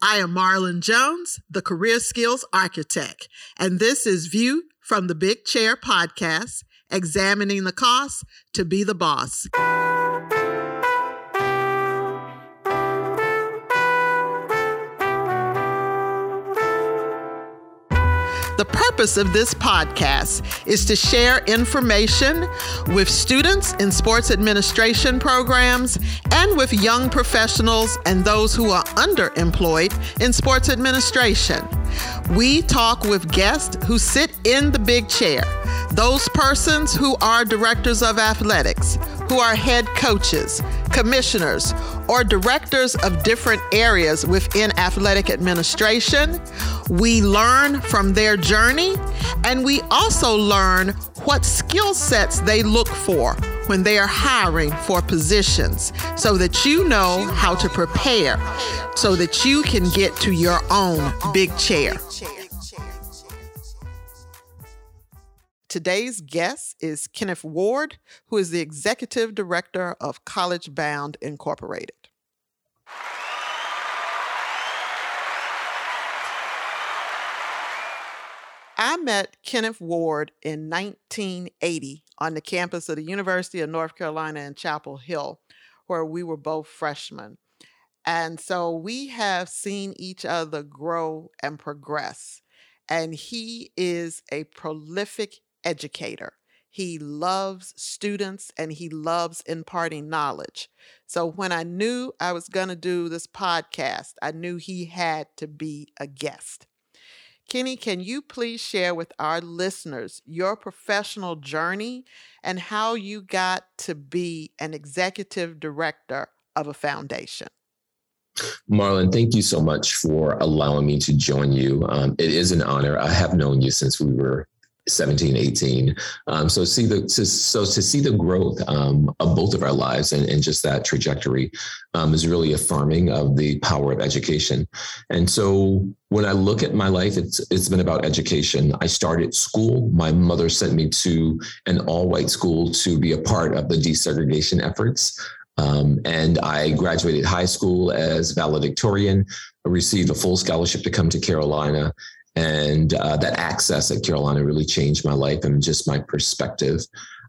I am Marlynn Jones, the Career Skills Architect, and this is View from the Big Chair podcast, examining the cost to be the boss. Purpose of this podcast is to share information with students in sports administration programs and with young professionals and those who are underemployed in sports administration. We talk with guests who sit in the big chair, those persons who are directors of athletics, who are head coaches, commissioners, or directors of different areas within athletic administration. We learn from their journey and we also learn what skill sets they look for when they are hiring for positions so that you know how to prepare so that you can get to your own big chair. Today's guest is Kenneth Ward, who is the Executive Director of College Bound Incorporated. I met Kenneth Ward in 1980 on the campus of the University of North Carolina in Chapel Hill, where we were both freshmen. And so we have seen each other grow and progress. And he is a prolific educator. He loves students and he loves imparting knowledge. So when I knew I was going to do this podcast, I knew he had to be a guest. Kenny, can you please share with our listeners your professional journey and how you got to be an executive director of a foundation? Marlynn, thank you so much for allowing me to join you. Um, it is an honor. I have known you since we were 17 18 um, so see the to, so to see the growth um, of both of our lives and, and just that trajectory um, is really affirming of the power of education. And so when i look at my life it's it's been about education. I started school. My mother sent me to an all-white school to be a part of the desegregation efforts. Um, and I graduated high school as valedictorian, I received a full scholarship to come to Carolina, and uh, that access at Carolina really changed my life and just my perspective.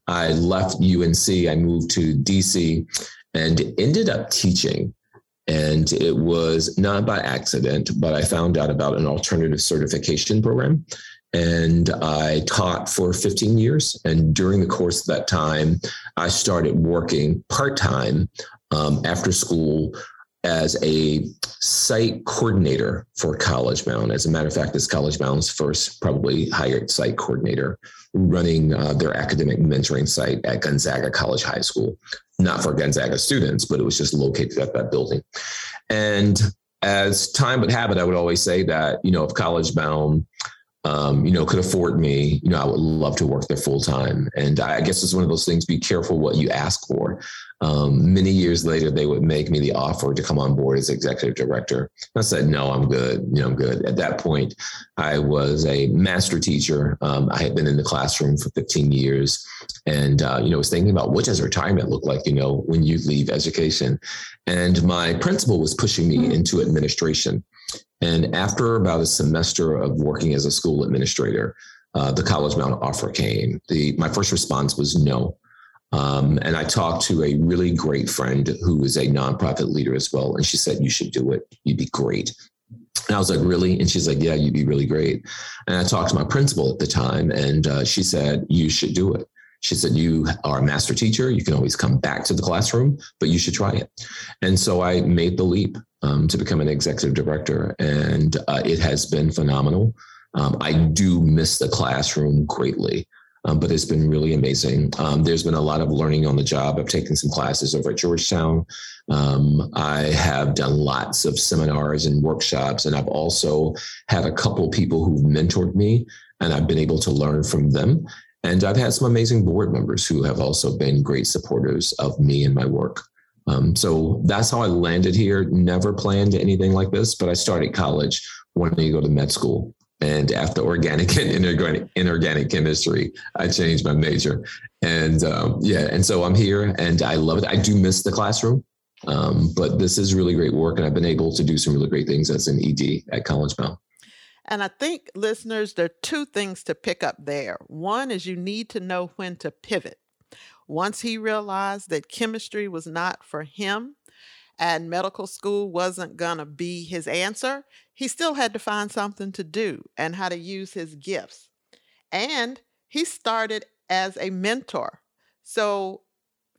I left UNC, I moved to DC and ended up teaching. And it was not by accident, but I found out about an alternative certification program. And I taught for 15 years. And during the course of that time, I started working part time um, after school as a site coordinator for College Bound. As a matter of fact, this College Bound's first probably hired site coordinator running uh, their academic mentoring site at Gonzaga College High School. Not for Gonzaga students, but it was just located at that building. And as time would have it, I would always say that, you know, if College Bound um, you know, could afford me, you know, I would love to work there full time. And I guess it's one of those things, be careful what you ask for. Um, many years later, they would make me the offer to come on board as executive director. I said, no, I'm good. You know, I'm good. At that point, I was a master teacher. Um, I had been in the classroom for 15 years and, uh, you know, was thinking about what does retirement look like, you know, when you leave education. And my principal was pushing me into administration. And after about a semester of working as a school administrator, uh, the College Bound offer came. The my first response was no. Um, and I talked to a really great friend who is a nonprofit leader as well, and she said, "You should do it. You'd be great." And I was like, "Really?" And she's like, "Yeah, you'd be really great." And I talked to my principal at the time, and uh, she said, "You should do it." She said, You are a master teacher. You can always come back to the classroom, but you should try it. And so I made the leap um, to become an executive director, and uh, it has been phenomenal. Um, I do miss the classroom greatly. Um, but it's been really amazing. Um, there's been a lot of learning on the job. I've taken some classes over at Georgetown. Um, I have done lots of seminars and workshops, and I've also had a couple people who've mentored me, and I've been able to learn from them. And I've had some amazing board members who have also been great supporters of me and my work. Um, so that's how I landed here. Never planned anything like this, but I started college wanting to go to med school. And after organic and inorganic, chemistry, I changed my major. And um, yeah, and so I'm here and I love it. I do miss the classroom. Um, but this is really great work, and I've been able to do some really great things as an ED at College Bound. And I think, listeners, there are two things to pick up there. One is you need to know when to pivot. Once he realized that chemistry was not for him and medical school wasn't going to be his answer, he still had to find something to do and how to use his gifts. And he started as a mentor. So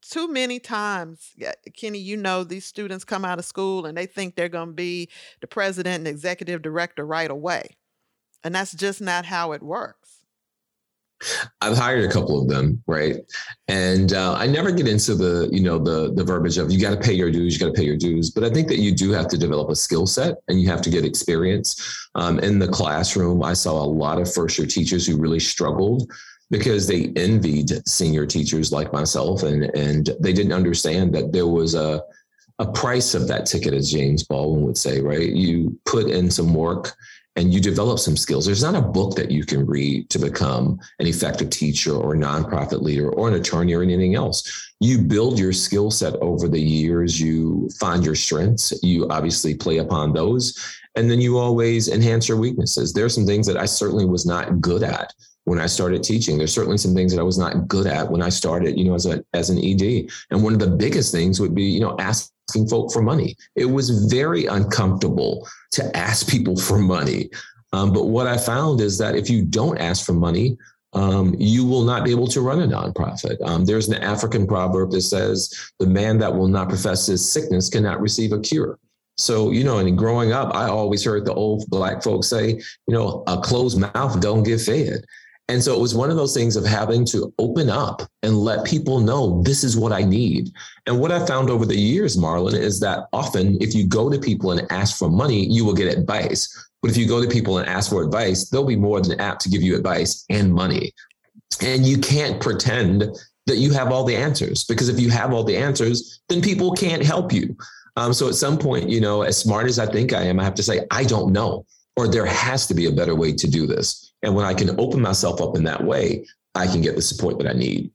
too many times, Kenny, you know, these students come out of school and they think they're going to be the president and executive director right away. And that's just not how it works. I've hired a couple of them, right? And uh, I never get into the, you know, the the verbiage of you got to pay your dues, you got to pay your dues. But I think that you do have to develop a skill set and you have to get experience. Um, in the classroom, I saw a lot of first year teachers who really struggled because they envied senior teachers like myself and and they didn't understand that there was a a price of that ticket as James Baldwin would say right you put in some work and you develop some skills. There's not a book that you can read to become an effective teacher or nonprofit leader or an attorney or anything else. You build your skill set over the years. You find your strengths. You obviously play upon those. And then you always enhance your weaknesses. There are some things that I certainly was not good at when I started teaching. There's certainly some things that I was not good at when I started, you know, as a as an ED. And one of the biggest things would be, you know, asking folk for money. It was very uncomfortable to ask people for money. Um, but what I found is that if you don't ask for money, um, you will not be able to run a nonprofit. Um, there's an African proverb that says, "The man that will not profess his sickness cannot receive a cure." So, you know, and growing up, I always heard the old black folks say, you know, a closed mouth don't get fed. And so it was one of those things of having to open up and let people know this is what I need. And what I found over the years, Marlynn, is that often if you go to people and ask for money, you will get advice. But if you go to people and ask for advice, they'll be more than apt to give you advice and money. And you can't pretend that you have all the answers because if you have all the answers, then people can't help you. Um, so at some point, you know, as smart as I think I am, I have to say, I don't know, or there has to be a better way to do this. And when I can open myself up in that way, I can get the support that I need.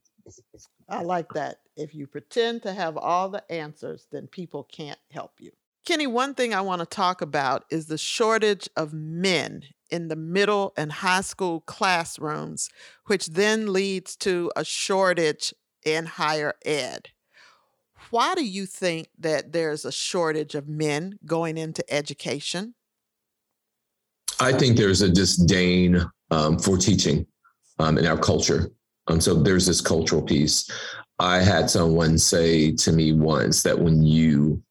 I like that. If you pretend to have all the answers, then people can't help you. Kenny, one thing I want to talk about is the shortage of men in the middle and high school classrooms, which then leads to a shortage in higher ed. Why do you think that there's a shortage of men going into education? I think there's a disdain um, for teaching um, in our culture. Um, so there's this cultural piece. I had someone say to me once that when you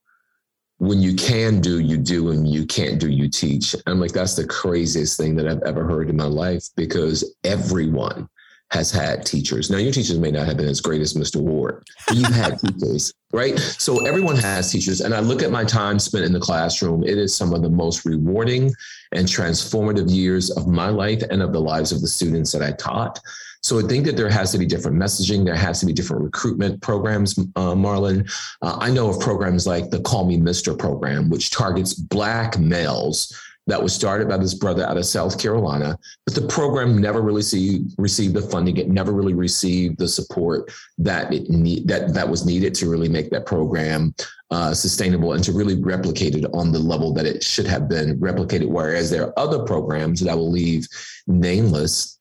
when you can do, you do, and you can't do, you teach. I'm like, that's the craziest thing that I've ever heard in my life because everyone has had teachers. Now, your teachers may not have been as great as Mr. Ward, but you've had teachers, right? So everyone has teachers. And I look at my time spent in the classroom, it is some of the most rewarding and transformative years of my life and of the lives of the students that I taught. So I think that there has to be different messaging. There has to be different recruitment programs, uh, Marlynn. Uh, I know of programs like the Call Me Mister program, which targets Black males that was started by this brother out of South Carolina, but the program never really see, received the funding. It never really received the support that it need, that that was needed to really make that program uh, sustainable and to really replicate it on the level that it should have been replicated. Whereas there are other programs that I will leave nameless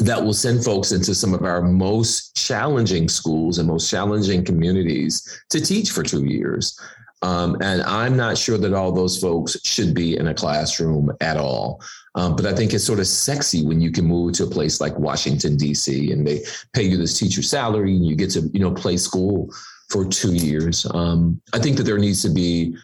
that will send folks into some of our most challenging schools and most challenging communities to teach for two years. Um, and I'm not sure that all those folks should be in a classroom at all. Um, but I think it's sort of sexy when you can move to a place like Washington, D.C., and they pay you this teacher salary and you get to, you know, play school for two years. Um, I think that there needs to be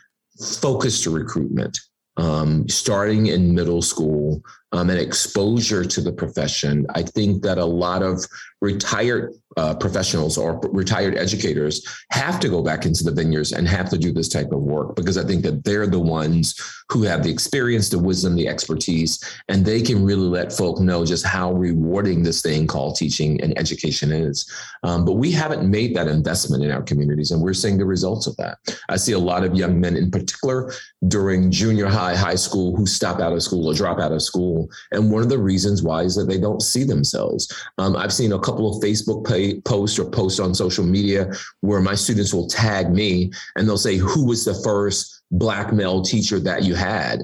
focused recruitment um, starting in middle school um, and exposure to the profession. I think that a lot of retired uh, professionals or retired educators have to go back into the vineyards and have to do this type of work because I think that they're the ones who have the experience, the wisdom, the expertise, and they can really let folk know just how rewarding this thing called teaching and education is. Um, but we haven't made that investment in our communities, and we're seeing the results of that. I see a lot of young men in particular during junior high high school who stop out of school or drop out of school. And one of the reasons why is that they don't see themselves. Um, I've seen a couple of Facebook pay, posts or posts on social media where my students will tag me and they'll say, Who was the first black male teacher that you had?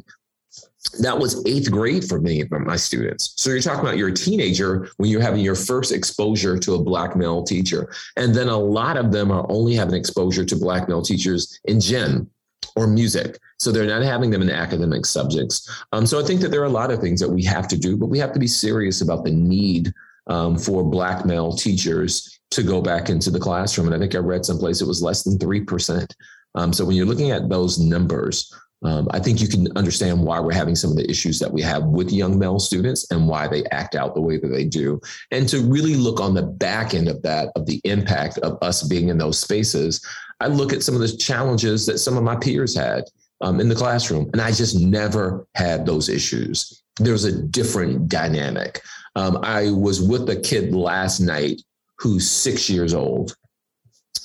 that was eighth grade for many of my students. So you're talking about you're a teenager when you're having your first exposure to a black male teacher. And then a lot of them are only having exposure to black male teachers in gym or music. So they're not having them in academic subjects. Um, so I think that there are a lot of things that we have to do, but we have to be serious about the need um, for black male teachers to go back into the classroom. And I think I read someplace it was less than 3%. Um, so when you're looking at those numbers, um, I think you can understand why we're having some of the issues that we have with young male students and why they act out the way that they do. And to really look on the back end of that, of the impact of us being in those spaces, I look at some of the challenges that some of my peers had um, in the classroom, and I just never had those issues. There's a different dynamic. Um, I was with a kid last night who's six years old,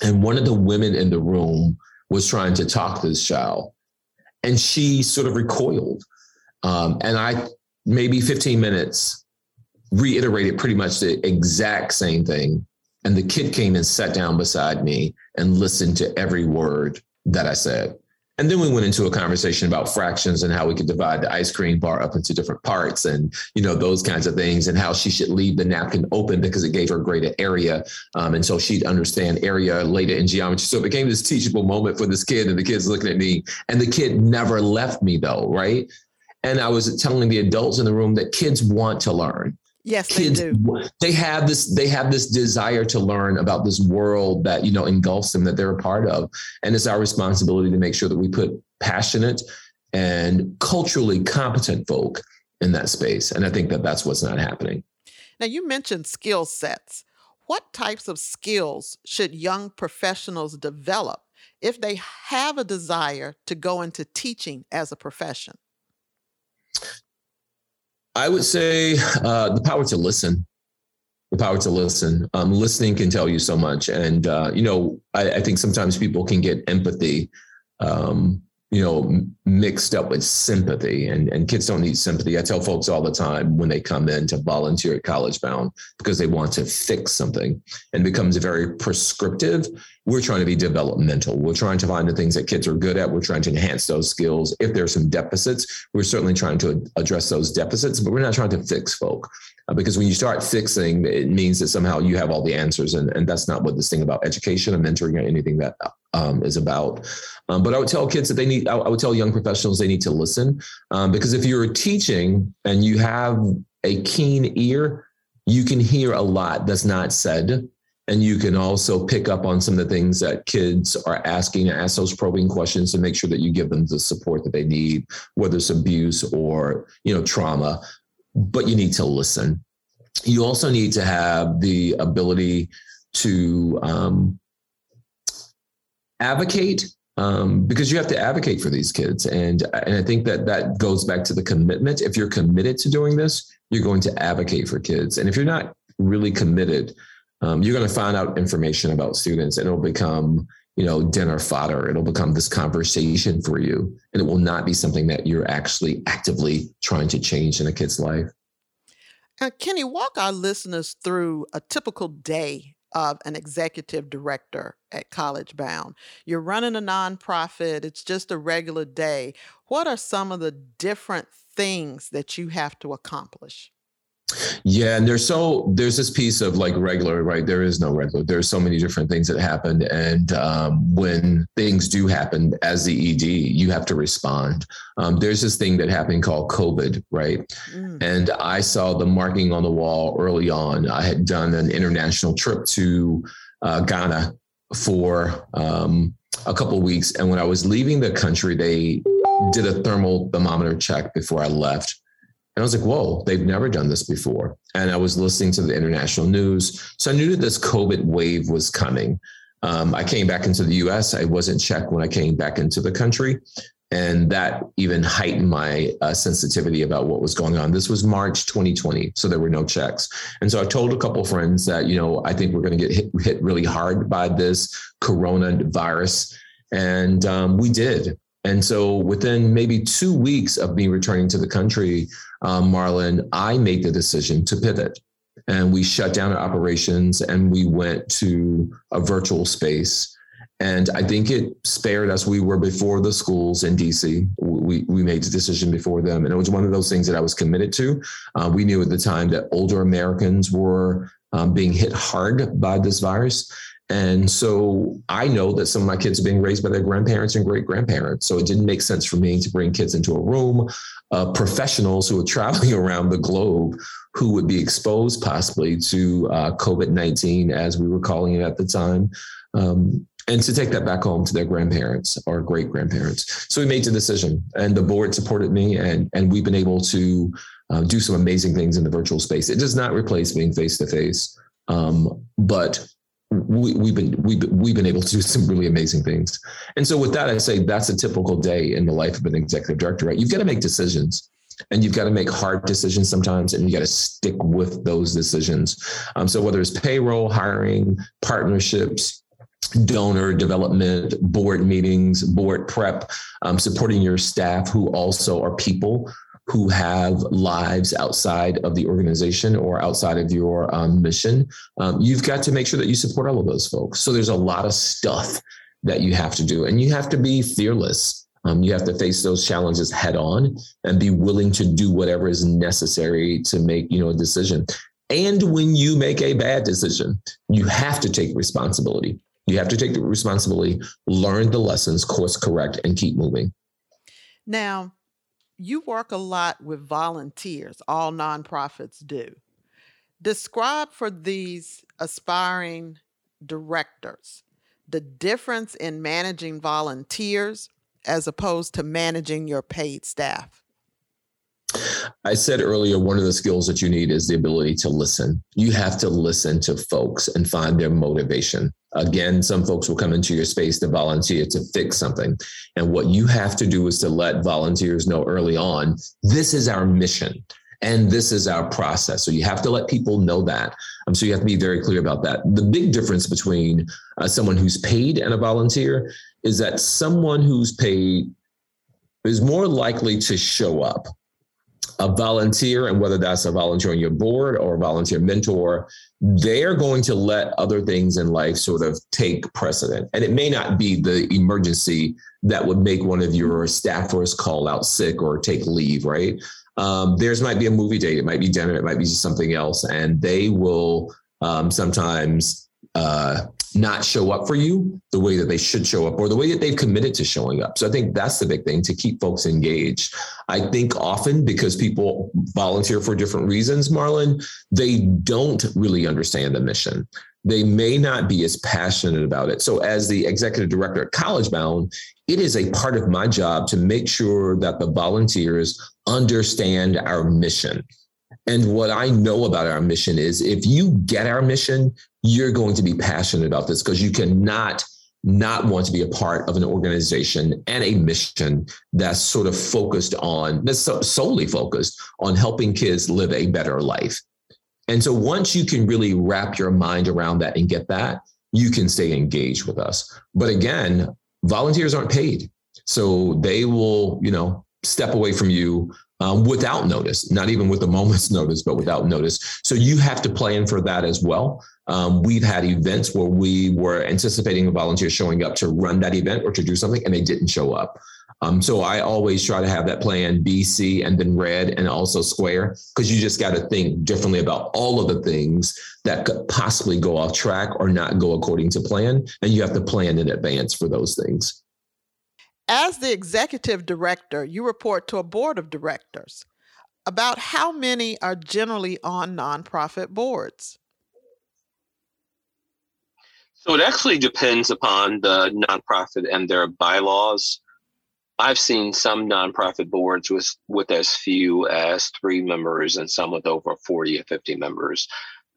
and one of the women in the room was trying to talk to this child and she sort of recoiled. Um, and I, maybe 15 minutes, reiterated pretty much the exact same thing. And the kid came and sat down beside me and listened to every word that I said. And then we went into a conversation about fractions and how we could divide the ice cream bar up into different parts and, you know, those kinds of things and how she should leave the napkin open because it gave her greater area. Um, and so she'd understand area later in geometry. So it became this teachable moment for this kid and the kid's looking at me and the kid never left me though. Right. And I was telling the adults in the room that kids want to learn. Yes, kids, they do. They have this. They have this desire to learn about this world that you know engulfs them that they're a part of, and it's our responsibility to make sure that we put passionate and culturally competent folk in that space. And I think that that's what's not happening. Now, you mentioned skill sets. What types of skills should young professionals develop if they have a desire to go into teaching as a profession? I would say uh, the power to listen. The power to listen. Um, listening can tell you so much, and uh, you know, I, I, think sometimes people can get empathy um, you know, mixed up with sympathy. And, and kids don't need sympathy. I tell folks all the time when they come in to volunteer at College Bound because they want to fix something and becomes very prescriptive. We're trying to be developmental. We're trying to find the things that kids are good at. We're trying to enhance those skills. If there's some deficits, we're certainly trying to address those deficits, but we're not trying to fix folk. Uh, because when you start fixing, it means that somehow you have all the answers. And, and that's not what this thing about education and mentoring or anything that um, is about. Um, but I would tell kids that they need, I, would tell young professionals they need to listen. Um, because if you're teaching and you have a keen ear, you can hear a lot that's not said. And you can also pick up on some of the things that kids are asking ask those probing questions to make sure that you give them the support that they need, whether it's abuse or, you know, trauma. But you need to listen. You also need to have the ability to um, advocate um, because you have to advocate for these kids. And, and I think that that goes back to the commitment. If you're committed to doing this, you're going to advocate for kids. And if you're not really committed, um, you're going to find out information about students and it'll become, you know, dinner fodder. It'll become this conversation for you. And it will not be something that you're actually actively trying to change in a kid's life. Uh, Kenny, walk our listeners through a typical day of an executive director at College Bound. You're running a nonprofit, it's just a regular day. What are some of the different things that you have to accomplish? Yeah, and there's so there's this piece of like regular, right? There is no regular. There's so many different things that happen, and um, when things do happen, as the ED, you have to respond. Um, there's this thing that happened called COVID, right? Mm. And I saw the marking on the wall early on. I had done an international trip to uh, Ghana for um, a couple weeks, and when I was leaving the country, they did a thermal thermometer check before I left and I was like, whoa, they've never done this before. And I was listening to the international news. So I knew that this COVID wave was coming. Um, I came back into the US. I wasn't checked when I came back into the country. And that even heightened my uh, sensitivity about what was going on. This was March 2020, so there were no checks. And so I told a couple friends that, you know, I think we're going to get hit, hit really hard by this coronavirus. And um, we did. And so within maybe two weeks of me returning to the country, um, Marlynn, I made the decision to pivot. And we shut down our operations and we went to a virtual space. And I think it spared us. We were before the schools in DC. We, we made the decision before them. And it was one of those things that I was committed to. Uh, we knew at the time that older Americans were um, being hit hard by this virus. And so I know that some of my kids are being raised by their grandparents and great grandparents. So it didn't make sense for me to bring kids into a room, uh, professionals who are traveling around the globe who would be exposed possibly to uh, COVID 19, as we were calling it at the time. Um, and to take that back home to their grandparents or great grandparents. So we made the decision, and the board supported me, and and we've been able to uh, do some amazing things in the virtual space. It does not replace being face to face, but we, have been we've, we've been able to do some really amazing things. And so with that, I say that's a typical day in the life of an executive director, right? You've got to make decisions and you've got to make hard decisions sometimes and you got to stick with those decisions. Um, so whether it's payroll, hiring, partnerships, donor development, board meetings, board prep, um, supporting your staff who also are people who have lives outside of the organization or outside of your um, mission, um, you've got to make sure that you support all of those folks. So there's a lot of stuff that you have to do, and you have to be fearless. Um, you have to face those challenges head on and be willing to do whatever is necessary to make you know a decision. And when you make a bad decision, you have to take responsibility. You have to take the responsibility, learn the lessons, course correct, and keep moving. Now, you work a lot with volunteers, all nonprofits do. Describe for these aspiring directors the difference in managing volunteers as opposed to managing your paid staff. I said earlier, one of the skills that you need is the ability to listen. You have to listen to folks and find their motivation. Again, some folks will come into your space to volunteer to fix something. And what you have to do is to let volunteers know early on this is our mission and this is our process. So you have to let people know that. Um, so you have to be very clear about that. The big difference between uh, someone who's paid and a volunteer is that someone who's paid is more likely to show up a volunteer, and whether that's a volunteer on your board or a volunteer mentor, they're going to let other things in life sort of take precedent. And it may not be the emergency that would make one of your staffers call out sick or take leave, right? Um, theirs might be a movie date, it might be dinner, it might be something else, and they will um, sometimes uh, not show up for you the way that they should show up or the way that they've committed to showing up. So I think that's the big thing to keep folks engaged. I think often because people volunteer for different reasons, Marlynn, they don't really understand the mission. They may not be as passionate about it. So, as the executive director at College Bound, it is a part of my job to make sure that the volunteers understand our mission and what I know about our mission is if you get our mission, you're going to be passionate about this because you cannot not want to be a part of an organization and a mission that's sort of focused on, that's solely focused on helping kids live a better life. And so once you can really wrap your mind around that and get that, you can stay engaged with us. But again, volunteers aren't paid. So they will, you know, step away from you um, without notice, not even with a moment's notice, but without notice. So you have to plan for that as well. Um, we've had events where we were anticipating a volunteer showing up to run that event or to do something, and they didn't show up. Um, so I always try to have that plan B, C, and then red, and also square, because you just got to think differently about all of the things that could possibly go off track or not go according to plan, and you have to plan in advance for those things. As the executive director, you report to a board of directors. About how many are generally on nonprofit boards? So it actually depends upon the nonprofit and their bylaws. I've seen some nonprofit boards with with as few as three members and some with over 40 or 50 members.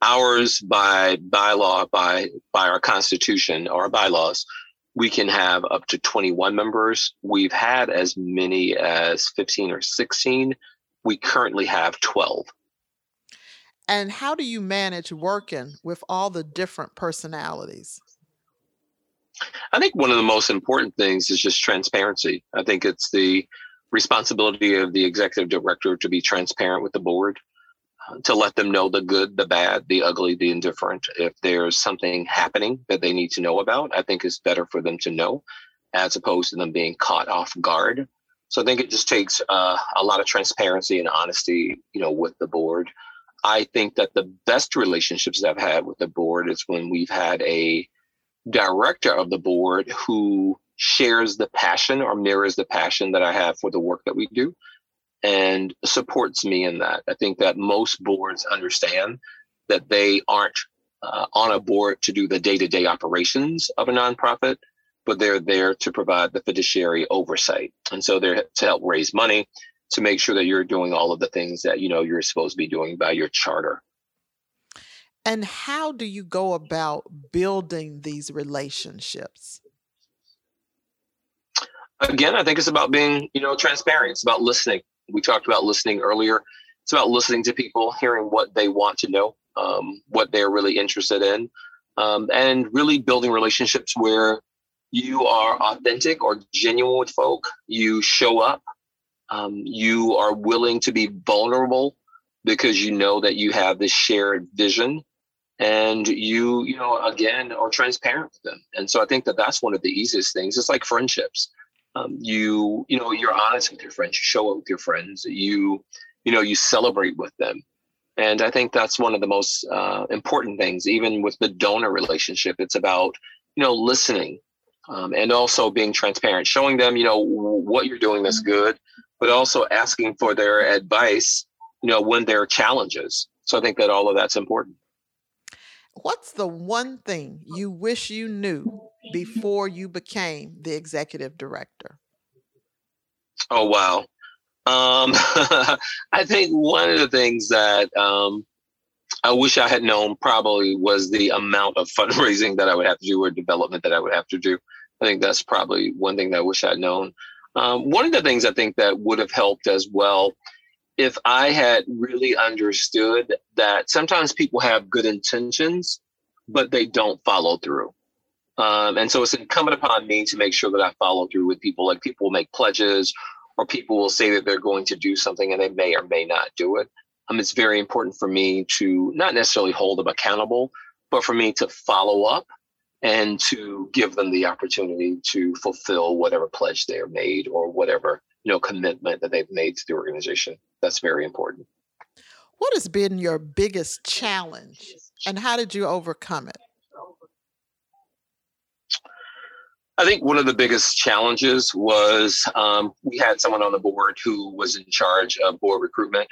Ours by bylaw, by by our constitution or bylaws, we can have up to 21 members. We've had as many as 15 or 16. We currently have 12. And how do you manage working with all the different personalities? I think one of the most important things is just transparency. I think it's the responsibility of the executive director to be transparent with the board, uh, to let them know the good, the bad, the ugly, the indifferent. If there's something happening that they need to know about, I think it's better for them to know as opposed to them being caught off guard. So I think it just takes uh, a lot of transparency and honesty, you know, with the board. I think that the best relationships I've had with the board is when we've had a director of the board who shares the passion or mirrors the passion that I have for the work that we do and supports me in that. I think that most boards understand that they aren't uh, on a board to do the day to day operations of a nonprofit, but they're there to provide the fiduciary oversight. And so they're to help raise money to make sure that you're doing all of the things that you know you're supposed to be doing by your charter. And how do you go about building these relationships? Again, I think it's about being, you know, transparent. It's about listening. We talked about listening earlier. It's about listening to people, hearing what they want to know, um, what they're really interested in, um, and really building relationships where you are authentic or genuine with folk. You show up. Um, you are willing to be vulnerable because you know that you have this shared vision and you you know again are transparent with them. And so i think that that's one of the easiest things. It's like friendships. Um, you you know you're honest with your friends. You show up with your friends. You you know you celebrate with them. And i think that's one of the most uh, important things. Even with the donor relationship it's about you know listening um, and also being transparent showing them you know what you're doing that's good but also asking for their advice you know when there are challenges so i think that all of that's important What's the one thing you wish you knew before you became the executive director? Oh, wow. Um, I think one of the things that um, I wish I had known probably was the amount of fundraising that I would have to do or development that I would have to do. I think that's probably one thing that I wish I'd known. Um, one of the things I think that would have helped as well if I had really understood that sometimes people have good intentions, but they don't follow through. Um, and so it's incumbent upon me to make sure that I follow through with people. Like people will make pledges or people will say that they're going to do something and they may or may not do it. Um, it's very important for me to not necessarily hold them accountable, but for me to follow up and to give them the opportunity to fulfill whatever pledge they are made or whatever you know commitment that they've made to the organization. That's very important. What has been your biggest challenge and how did you overcome it? I think one of the biggest challenges was um, we had someone on the board who was in charge of board recruitment,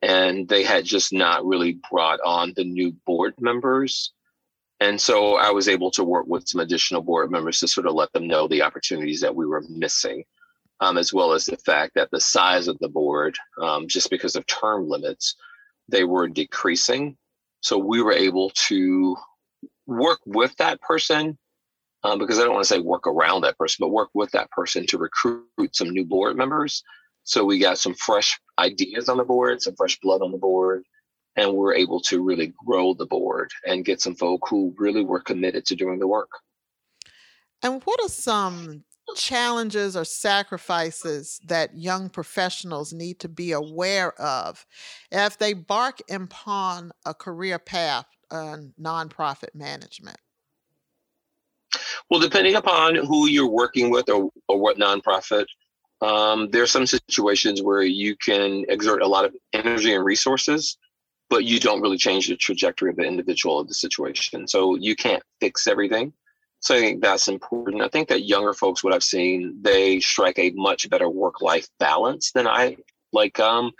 and they had just not really brought on the new board members. And so I was able to work with some additional board members to sort of let them know the opportunities that we were missing um, as well as the fact that the size of the board, um, just because of term limits, they were decreasing. So we were able to work with that person, um, because I don't want to say work around that person, but work with that person to recruit some new board members. So we got some fresh ideas on the board, some fresh blood on the board, and we're able to really grow the board and get some folk who really were committed to doing the work. And what are some challenges or sacrifices that young professionals need to be aware of if they bark upon a career path in nonprofit management? Well, depending upon who you're working with or, or what nonprofit, um, there are some situations where you can exert a lot of energy and resources, but you don't really change the trajectory of the individual of the situation. So you can't fix everything. So I think that's important. I think that younger folks, what I've seen, they strike a much better work-life balance than I like um,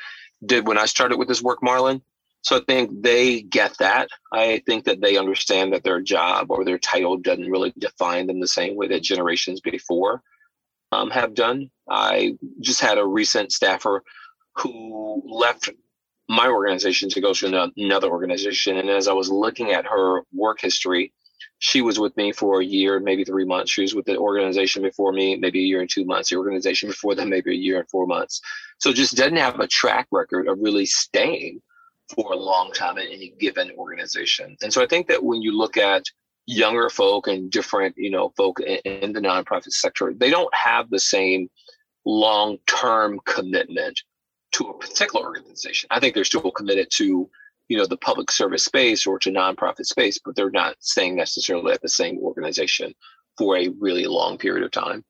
did when I started with this work, Marlynn. So I think they get that. I think that they understand that their job or their title doesn't really define them the same way that generations before um, have done. I just had a recent staffer who left my organization to go to another organization. And as I was looking at her work history, she was with me for a year, maybe three months. She was with the organization before me, maybe a year and two months. The organization before them, maybe a year and four months. So just doesn't have a track record of really staying for a long time in any given organization. And so I think that when you look at younger folk and different, you know, folk in, in the nonprofit sector, they don't have the same long-term commitment to a particular organization. I think they're still committed to, you know, the public service space or to nonprofit space, but they're not staying necessarily at the same organization for a really long period of time.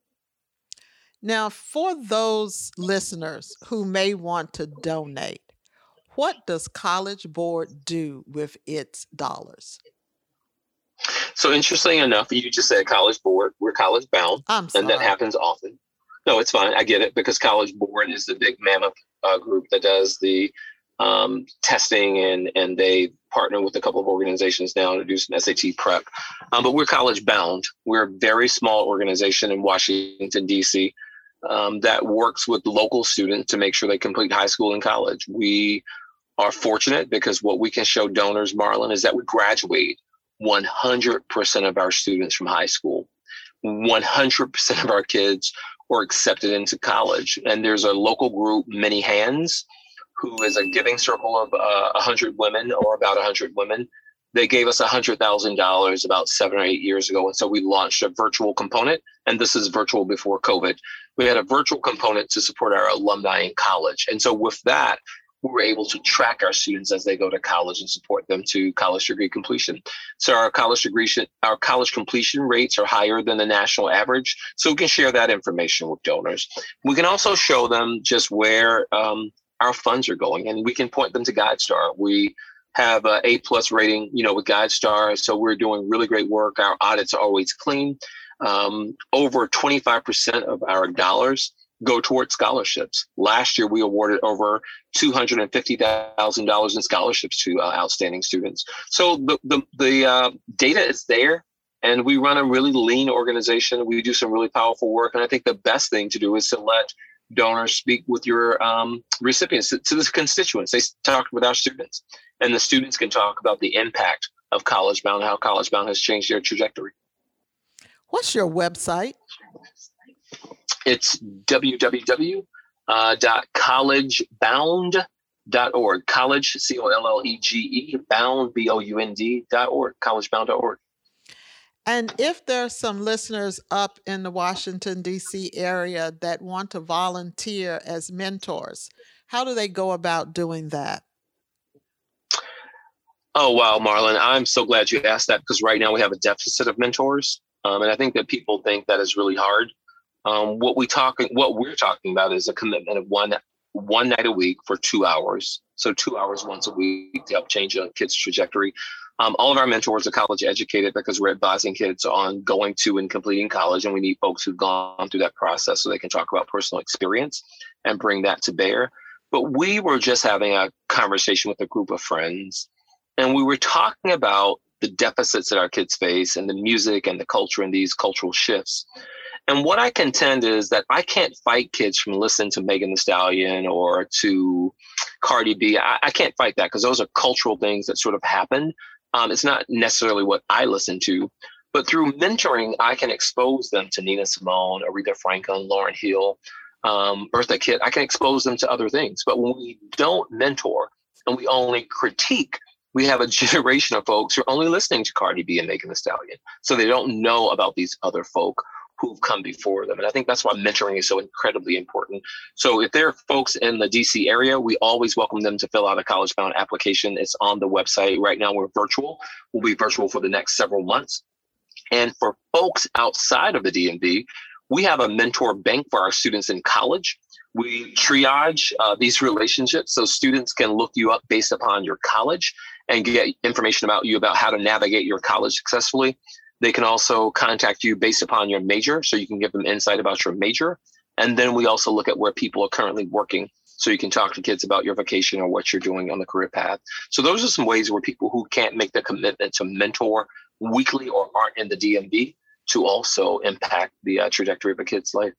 Now, for those listeners who may want to donate, what does College Board do with its dollars? So interesting enough, you just said College Board. We're college bound, I'm and that happens often. No, it's fine. I get it because College Board is the big mammoth uh, group that does the um, testing, and and they partner with a couple of organizations now to do some SAT prep. Um, but we're college bound. We're a very small organization in Washington D.C. Um, that works with local students to make sure they complete high school and college. We are fortunate because what we can show donors, Marlynn, is that we graduate 100% of our students from high school. 100% of our kids are accepted into college. And there's a local group, Many Hands, who is a giving circle of uh, 100 women or about 100 women. They gave us $100,000 about seven or eight years ago. And so we launched a virtual component. And this is virtual before COVID. We had a virtual component to support our alumni in college. And so with that, were able to track our students as they go to college and support them to college degree completion. So our college degree, our college completion rates are higher than the national average. So we can share that information with donors. We can also show them just where um, our funds are going, and we can point them to GuideStar. We have a A plus rating, you know, with GuideStar. So we're doing really great work. Our audits are always clean. Um, over 25% of our dollars go toward scholarships. Last year, we awarded over $250,000 in scholarships to uh, outstanding students. So the, the, the uh, data is there, and we run a really lean organization. We do some really powerful work. And I think the best thing to do is to let donors speak with your um, recipients, to, to the constituents. They talk with our students, and the students can talk about the impact of College Bound, how College Bound has changed their trajectory. What's your website? It's www.collegebound.org. College, C O L L E G E, bound, B O U N D, dot org, collegebound.org. And if there's some listeners up in the Washington, D.C. area that want to volunteer as mentors, how do they go about doing that? Oh, wow, Marlynn. I'm so glad you asked that because right now we have a deficit of mentors. Um, and I think that people think that is really hard. Um, what we talking, what we're talking about is a commitment of one one night a week for two hours. So two hours once a week to help change a kid's trajectory. Um, all of our mentors are college educated because we're advising kids on going to and completing college, and we need folks who've gone through that process so they can talk about personal experience and bring that to bear. But we were just having a conversation with a group of friends, and we were talking about the deficits that our kids face and the music and the culture and these cultural shifts. And what I contend is that I can't fight kids from listening to Megan Thee Stallion or to Cardi B. I, I can't fight that because those are cultural things that sort of happen. Um, it's not necessarily what I listen to, but through mentoring, I can expose them to Nina Simone, Aretha Franklin, Lauryn Hill, um, Eartha Kitt. I can expose them to other things. But when we don't mentor and we only critique, we have a generation of folks who are only listening to Cardi B and Megan Thee Stallion. So they don't know about these other folk who've come before them. And I think that's why mentoring is so incredibly important. So if there are folks in the DC area, we always welcome them to fill out a college bound application. It's on the website. Right now we're virtual. We'll be virtual for the next several months. And for folks outside of the DMV, we have a mentor bank for our students in college. We triage uh, these relationships so students can look you up based upon your college and get information about you about how to navigate your college successfully. They can also contact you based upon your major, so you can give them insight about your major. And then we also look at where people are currently working, so you can talk to kids about your vocation or what you're doing on the career path. So those are some ways where people who can't make the commitment to mentor weekly or aren't in the DMV to also impact the uh, trajectory of a kid's life.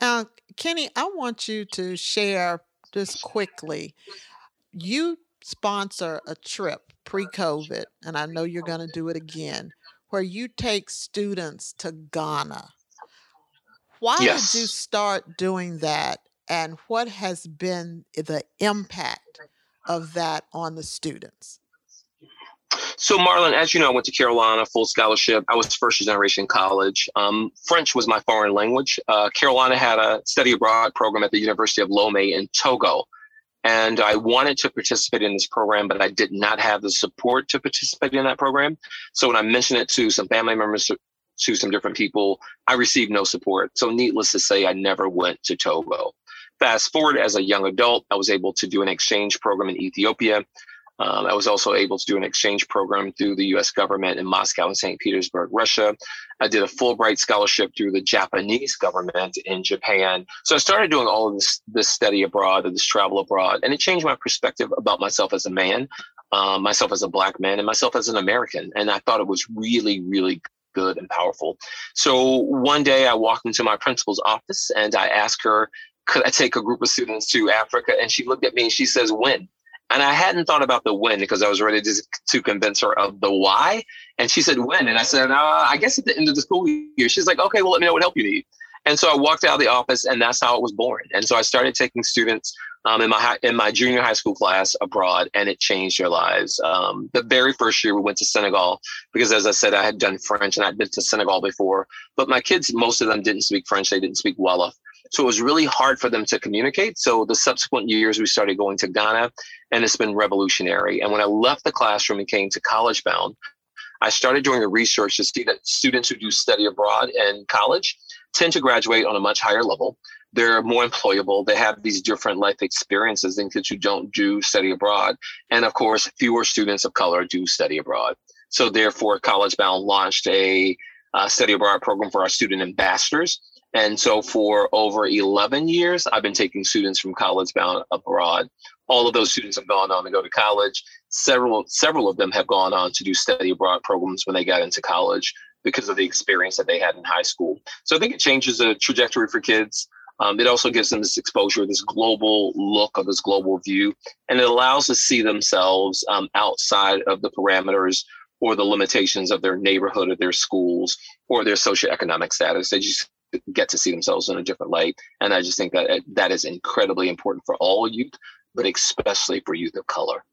Uh, Kenny, I want you to share just quickly. You sponsor a trip pre COVID, and I know you're going to do it again, where you take students to Ghana. Why Yes. did you start doing that, and what has been the impact of that on the students? So, Marlynn, as you know, I went to Carolina, full scholarship. I was first generation college. Um, French was my foreign language. Uh, Carolina had a study abroad program at the University of Lomé in Togo. And I wanted to participate in this program, but I did not have the support to participate in that program. So when I mentioned it to some family members, to some different people, I received no support. So needless to say, I never went to Togo. Fast forward as a young adult, I was able to do an exchange program in Ethiopia. Um, I was also able to do an exchange program through the US government in Moscow and St. Petersburg, Russia. I did a Fulbright scholarship through the Japanese government in Japan. So I started doing all of this, this study abroad and this travel abroad, and it changed my perspective about myself as a man, um, myself as a black man, and myself as an American. And I thought it was really, really good and powerful. So one day I walked into my principal's office and I asked her, could I take a group of students to Africa? And she looked at me and she says, when? And I hadn't thought about the when because I was ready to, to convince her of the why. And she said, when? And I said, uh, I guess at the end of the school year. She's like, okay, well, let me know what help you need. And so I walked out of the office and that's how it was born. And so I started taking students um, in my high, in my junior high school class abroad, and it changed their lives. Um, the very first year we went to Senegal because, as I said, I had done French and I'd been to Senegal before. But my kids, most of them didn't speak French; they didn't speak Wolof. So it was really hard for them to communicate. So the subsequent years, we started going to Ghana, and it's been revolutionary. And when I left the classroom and came to college bound, I started doing a research to see that students who do study abroad in college tend to graduate on a much higher level. They're more employable. They have these different life experiences than kids who don't do study abroad. And of course, fewer students of color do study abroad. So therefore, College Bound launched a uh, study abroad program for our student ambassadors and so for over 11 years, I've been taking students from college bound abroad. All of those students have gone on to go to college. Several, several of them have gone on to do study abroad programs when they got into college because of the experience that they had in high school. So I think it changes the trajectory for kids. Um, it also gives them this exposure, this global look of this global view, and it allows to see themselves um, outside of the parameters or the limitations of their neighborhood or their schools or their socioeconomic status. They just get to see themselves in a different light. And I just think that that is incredibly important for all youth, but especially for youth of color.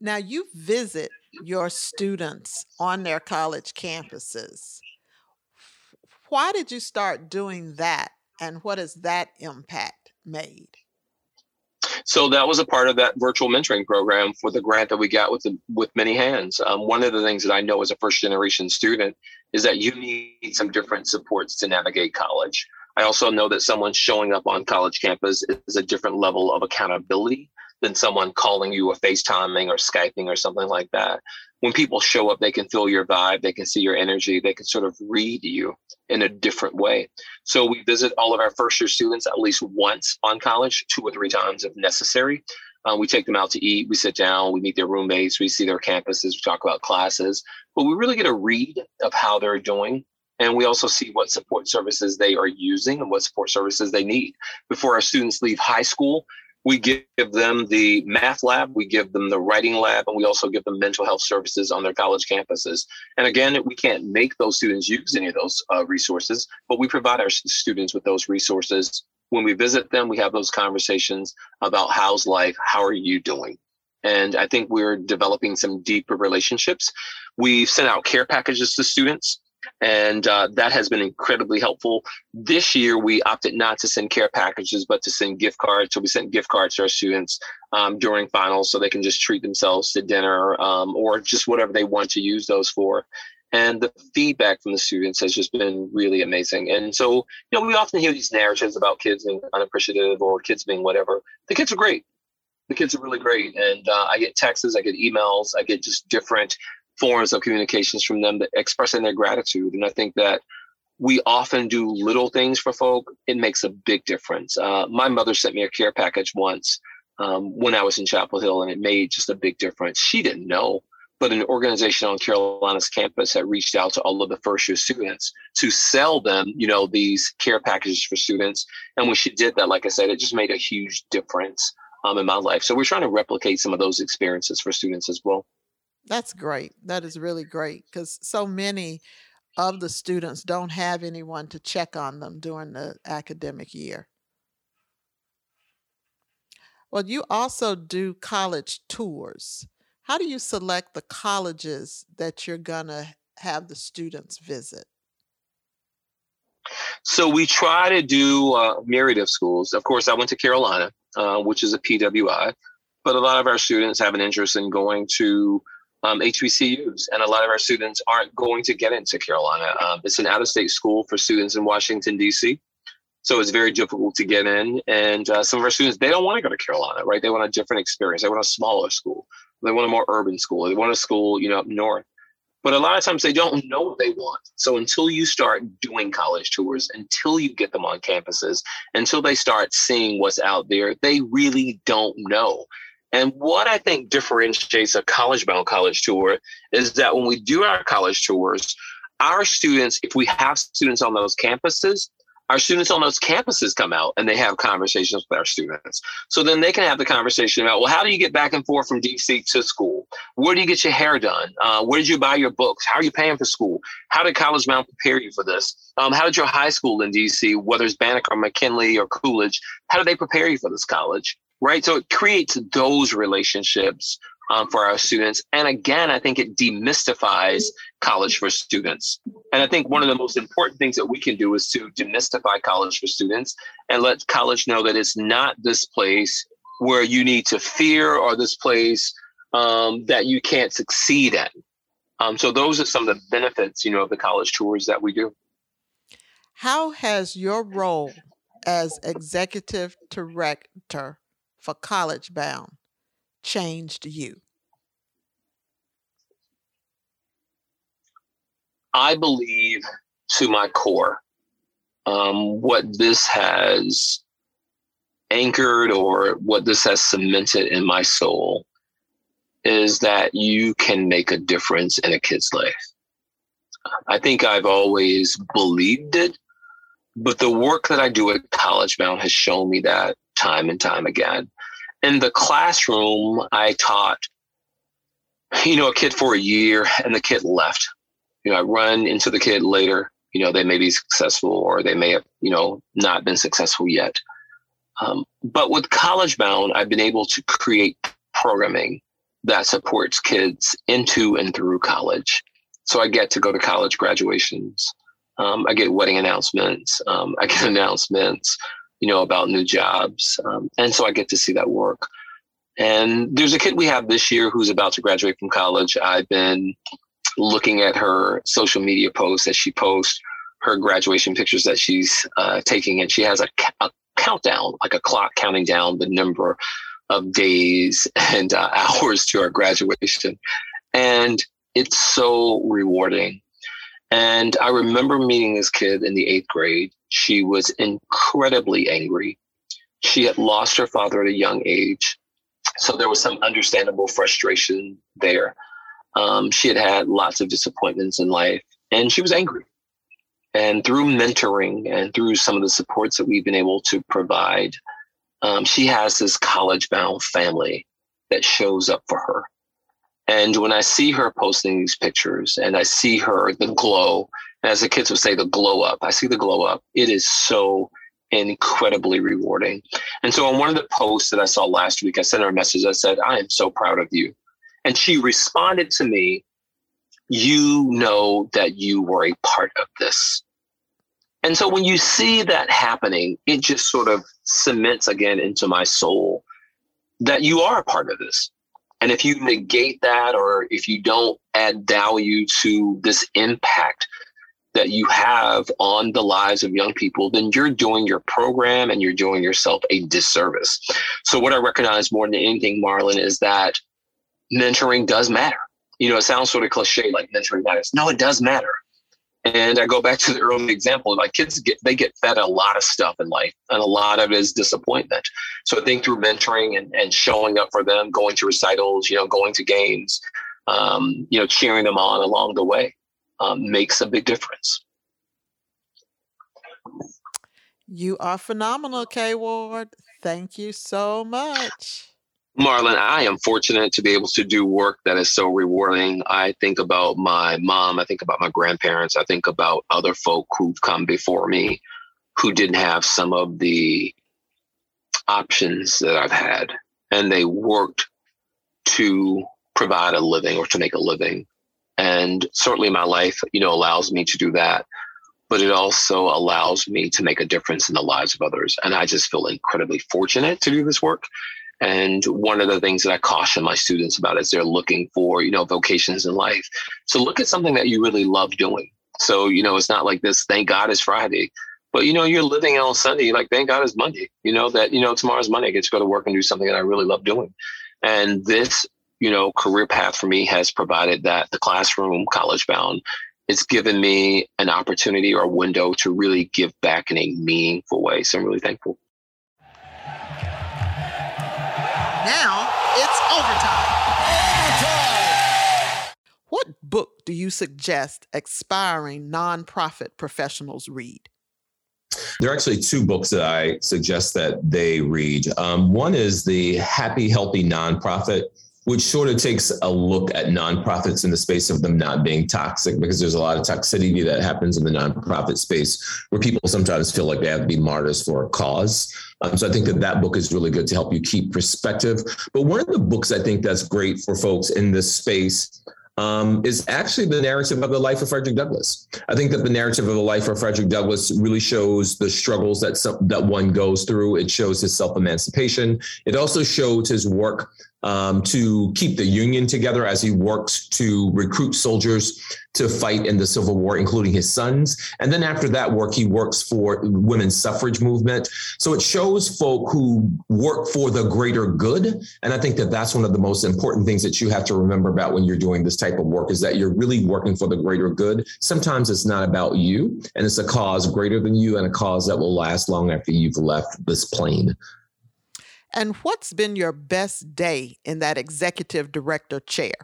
Now, you visit your students on their college campuses. Why did you start doing that? And what has that impact made? So that was a part of that virtual mentoring program for the grant that we got with the, with many hands. Um, one of the things that I know as a first generation student is that you need some different supports to navigate college. I also know that someone showing up on college campus is a different level of accountability than someone calling you or FaceTiming or Skyping or something like that. When people show up, they can feel your vibe, they can see your energy, they can sort of read you in a different way. So we visit all of our first year students at least once on college, two or three times if necessary. Um, we take them out to eat, we sit down, we meet their roommates, we see their campuses, we talk about classes, but we really get a read of how they're doing. And we also see what support services they are using and what support services they need. Before our students leave high school, we give them the math lab, we give them the writing lab, and we also give them mental health services on their college campuses. And again, we can't make those students use any of those uh, resources, but we provide our students with those resources. When we visit them, we have those conversations about how's life, how are you doing? And I think we're developing some deeper relationships. We've sent out care packages to students and uh, that has been incredibly helpful. This year, we opted not to send care packages, but to send gift cards. So we sent gift cards to our students um, during finals, so they can just treat themselves to dinner um, or just whatever they want to use those for. And the feedback from the students has just been really amazing. And so, you know, we often hear these narratives about kids being unappreciative or kids being whatever. The kids are great. The kids are really great. And uh, I get texts, I get emails, I get just different forms of communications from them that expressing their gratitude. And I think that we often do little things for folk. It makes a big difference. Uh, my mother sent me a care package once um, when I was in Chapel Hill, and it made just a big difference. She didn't know, but an organization on Carolina's campus had reached out to all of the first year students to sell them, you know, these care packages for students. And when she did that, like I said, it just made a huge difference um, in my life. So we're trying to replicate some of those experiences for students as well. That's great. That is really great because so many of the students don't have anyone to check on them during the academic year. Well, you also do college tours. How do you select the colleges that you're going to have the students visit? So we try to do a myriad of schools. Of course, I went to Carolina, uh, which is a PWI, but a lot of our students have an interest in going to um, HBCUs, and a lot of our students aren't going to get into Carolina. Um, it's an out-of-state school for students in Washington D.C., so it's very difficult to get in. And uh, some of our students they don't want to go to Carolina, right? They want a different experience. They want a smaller school. They want a more urban school. They want a school, you know, up north. But a lot of times they don't know what they want. So until you start doing college tours, until you get them on campuses, until they start seeing what's out there, they really don't know. And what I think differentiates a college bound college tour is that when we do our college tours, our students, if we have students on those campuses, our students on those campuses come out and they have conversations with our students. So then they can have the conversation about, well, how do you get back and forth from DC to school? Where do you get your hair done? Uh, where did you buy your books? How are you paying for school? How did College Bound prepare you for this? Um, how did your high school in DC, whether it's Banneker, or McKinley, or Coolidge, how did they prepare you for this college? Right. So it creates those relationships um, for our students. And again, I think it demystifies college for students. And I think one of the most important things that we can do is to demystify college for students and let college know that it's not this place where you need to fear or this place um, that you can't succeed at. Um, so those are some of the benefits, you know, of the college tours that we do. How has your role as executive director for College Bound changed you? I believe to my core um, what this has anchored or what this has cemented in my soul is that you can make a difference in a kid's life. I think I've always believed it, but the work that I do at College Bound has shown me that time and time again in the classroom, I taught, you know, a kid for a year and the kid left. You know, I run into the kid later. You know, they may be successful or they may have, you know, not been successful yet. Um, but with College Bound, I've been able to create programming that supports kids into and through college. So I get to go to college graduations. Um, I get wedding announcements. Um, I get announcements you know, about new jobs. Um, and so I get to see that work. And there's a kid we have this year who's about to graduate from college. I've been looking at her social media posts as she posts her graduation pictures that she's uh, taking, and she has a, a, countdown, like a clock counting down the number of days and uh, hours to our graduation. And it's so rewarding. And I remember meeting this kid in the eighth grade, she was incredibly angry. She had lost her father at a young age. So there was some understandable frustration there. Um, she had had lots of disappointments in life and she was angry. And through mentoring and through some of the supports that we've been able to provide, um, she has this college bound family that shows up for her. And when I see her posting these pictures and I see her, the glow, as the kids would say, the glow up. I see the glow up. It is so incredibly rewarding. And so on one of the posts that I saw last week, I sent her a message. I said, I am so proud of you. And she responded to me, You know that you were a part of this. And so when you see that happening, it just sort of cements again into my soul that you are a part of this. And if you negate that or if you don't add value to this impact that you have on the lives of young people, then you're doing your program and you're doing yourself a disservice. So, what I recognize more than anything, Marlynn, is that mentoring does matter. You know, it sounds sort of cliche like mentoring matters. No, it does matter. And I go back to the early example, like kids get they get fed a lot of stuff in life, and a lot of it is disappointment. So I think through mentoring and, and showing up for them, going to recitals, you know, going to games, um, you know, cheering them on along the way um, makes a big difference. You are phenomenal, K Ward. Thank you so much. Marlynn, I am fortunate to be able to do work that is so rewarding. I think about my mom, I think about my grandparents, I think about other folk who've come before me who didn't have some of the options that I've had. And they worked to provide a living or to make a living. And certainly my life, you know, allows me to do that. But it also allows me to make a difference in the lives of others. And I just feel incredibly fortunate to do this work. And one of the things that I caution my students about is they're looking for, you know, vocations in life. So look at something that you really love doing. So, you know, it's not like this, thank God it's Friday. But you know, you're living on Sunday, like thank God it's Monday. You know, that, you know, tomorrow's Monday. I get to go to work and do something that I really love doing. And this, you know, career path for me has provided that the classroom, college bound, it's given me an opportunity or a window to really give back in a meaningful way. So I'm really thankful. Now it's overtime. What book do you suggest expiring nonprofit professionals read? There are actually two books that I suggest that they read. Um, one is The Happy, Healthy Nonprofit which sort of takes a look at nonprofits in the space of them not being toxic because there's a lot of toxicity that happens in the nonprofit space where people sometimes feel like they have to be martyrs for a cause. Um, so I think that that book is really good to help you keep perspective. But one of the books I think that's great for folks in this space um, is actually the narrative of the life of Frederick Douglass. I think that the narrative of the life of Frederick Douglass really shows the struggles that some, that one goes through. It shows his self emancipation. It also shows his work um, to keep the Union together as he works to recruit soldiers to fight in the Civil War, including his sons. And then after that work, he works for women's suffrage movement. So it shows folk who work for the greater good. And I think that that's one of the most important things that you have to remember about when you're doing this type of work is that you're really working for the greater good. Sometimes it's not about you, and it's a cause greater than you and a cause that will last long after you've left this plane. And what's been your best day in that executive director chair?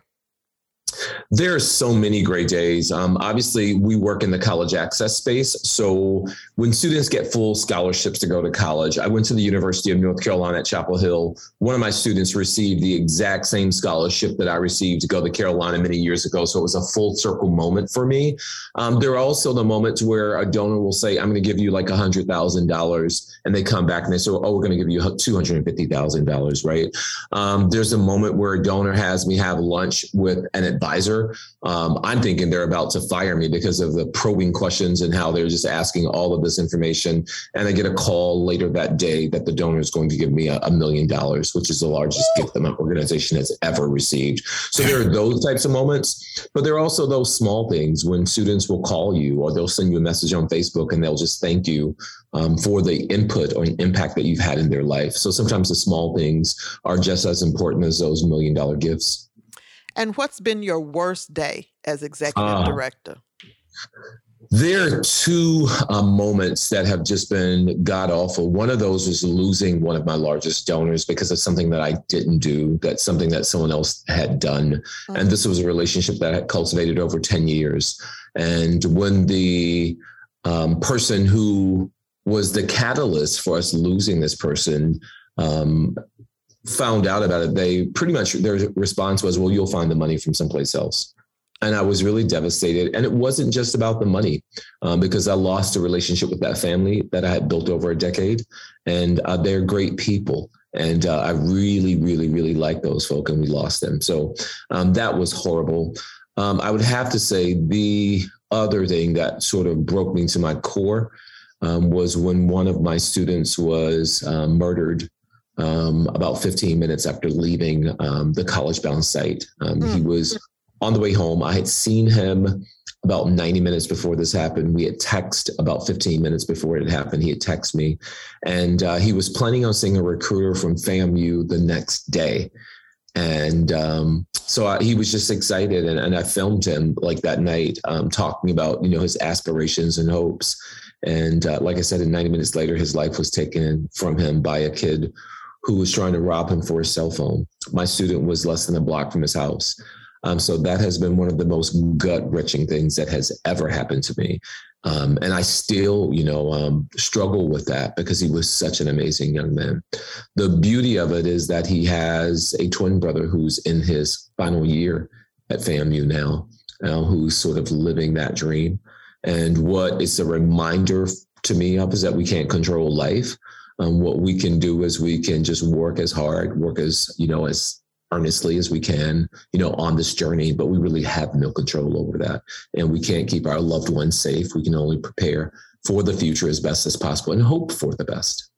There are so many great days. Um, obviously, we work in the college access space. So when students get full scholarships to go to college, I went to the University of North Carolina at Chapel Hill. One of my students received the exact same scholarship that I received to go to Carolina many years ago. So it was a full circle moment for me. Um, there are also the moments where a donor will say, I'm going to give you like $100,000. And they come back and they say, Oh, we're going to give you $250,000, right? Um, there's a moment where a donor has me have lunch with an advisor. Um, I'm thinking they're about to fire me because of the probing questions and how they're just asking all of this information. And I get a call later that day that the donor is going to give me a, a million dollars, which is the largest gift that my organization has ever received. So there are those types of moments, but there are also those small things when students will call you or they'll send you a message on Facebook and they'll just thank you um, for the input or impact that you've had in their life. So sometimes the small things are just as important as those million dollar gifts. And what's been your worst day as executive uh, director? There are two uh, moments that have just been god awful. One of those was losing one of my largest donors because of something that I didn't do, that's something that someone else had done. Mm-hmm. And this was a relationship that I had cultivated over 10 years. And when the um, person who was the catalyst for us losing this person um, found out about it, they pretty much their response was, "Well, you'll find the money from someplace else." And I was really devastated. And it wasn't just about the money, um, because I lost a relationship with that family that I had built over a decade, and uh, they're great people. And uh, I really, really, really like those folk, and we lost them. So um, that was horrible. Um, I would have to say the other thing that sort of broke me to my core um, was when one of my students was uh, murdered um, about 15 minutes after leaving um, the college bound site. Um, mm. He was on the way home. I had seen him about 90 minutes before this happened. We had text about 15 minutes before it happened. He had texted me, and uh, he was planning on seeing a recruiter from FAMU the next day. And um, so I, he was just excited, and, and, I filmed him like that night, um, talking about you know his aspirations and hopes. And uh, like I said, in 90 minutes later, his life was taken from him by a kid who was trying to rob him for his cell phone. My student was less than a block from his house. Um, so that has been one of the most gut wrenching things that has ever happened to me. Um, and I still, you know, um, struggle with that because he was such an amazing young man. The beauty of it is that he has a twin brother who's in his final year at FAMU now, uh, who's sort of living that dream. And what it's a reminder to me of is that we can't control life, um, what we can do is we can just work as hard, work as you know as earnestly as we can, you know, on this journey, but we really have no control over that. And we can't keep our loved ones safe. We can only prepare for the future as best as possible and hope for the best.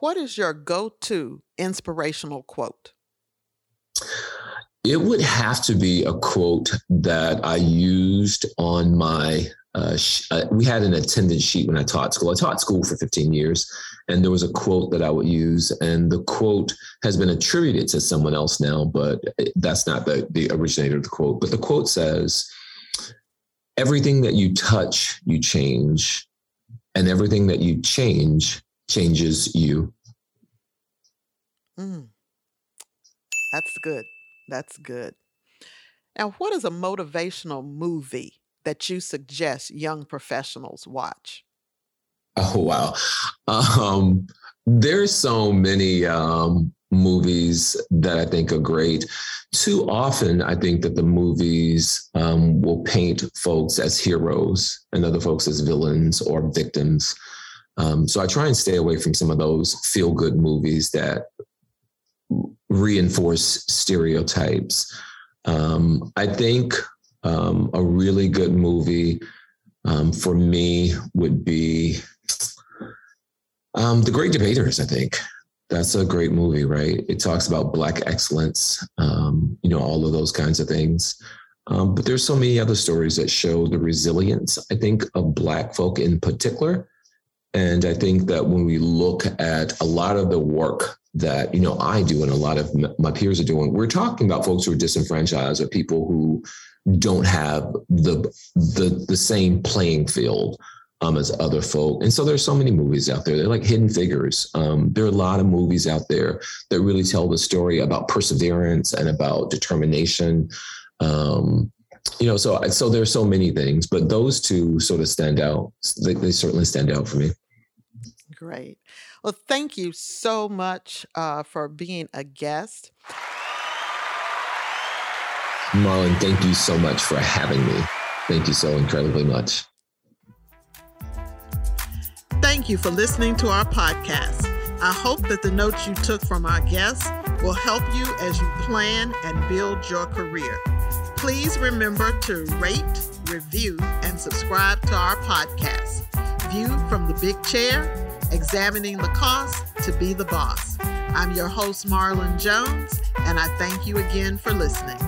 What is your go to inspirational quote? It would have to be a quote that I used on my. Uh, uh, we had an attendance sheet when I taught school. I taught school for 15 years, and there was a quote that I would use, and the quote has been attributed to someone else now, but that's not the, the originator of the quote. But the quote says, Everything that you touch, you change, and everything that you change changes you. Mm. That's good. That's good. Now, what is a motivational movie that you suggest young professionals watch? Oh wow, um, there's so many um, movies that I think are great. Too often, I think that the movies um, will paint folks as heroes and other folks as villains or victims. Um, so I try and stay away from some of those feel good movies that reinforce stereotypes. Um, I think um, a really good movie um, for me would be um, The Great Debaters, I think. That's a great movie, right? It talks about Black excellence, um, you know, all of those kinds of things. Um, but there's so many other stories that show the resilience, I think, of Black folk in particular. And I think that when we look at a lot of the work that you know I do and a lot of my peers are doing. We're talking about folks who are disenfranchised or people who don't have the the the same playing field um, as other folk. And so there's so many movies out there. They're like hidden figures. Um, there are a lot of movies out there that really tell the story about perseverance and about determination. Um, you know, so so there's so many things, but those two sort of stand out. They, they certainly stand out for me. Great. Well, thank you so much uh, for being a guest. Marlynn, thank you so much for having me. Thank you so incredibly much. Thank you for listening to our podcast. I hope that the notes you took from our guests will help you as you plan and build your career. Please remember to rate, review, and subscribe to our podcast. View from the big chair examining the cost to be the boss. I'm your host, Marlynn Jones, and I thank you again for listening.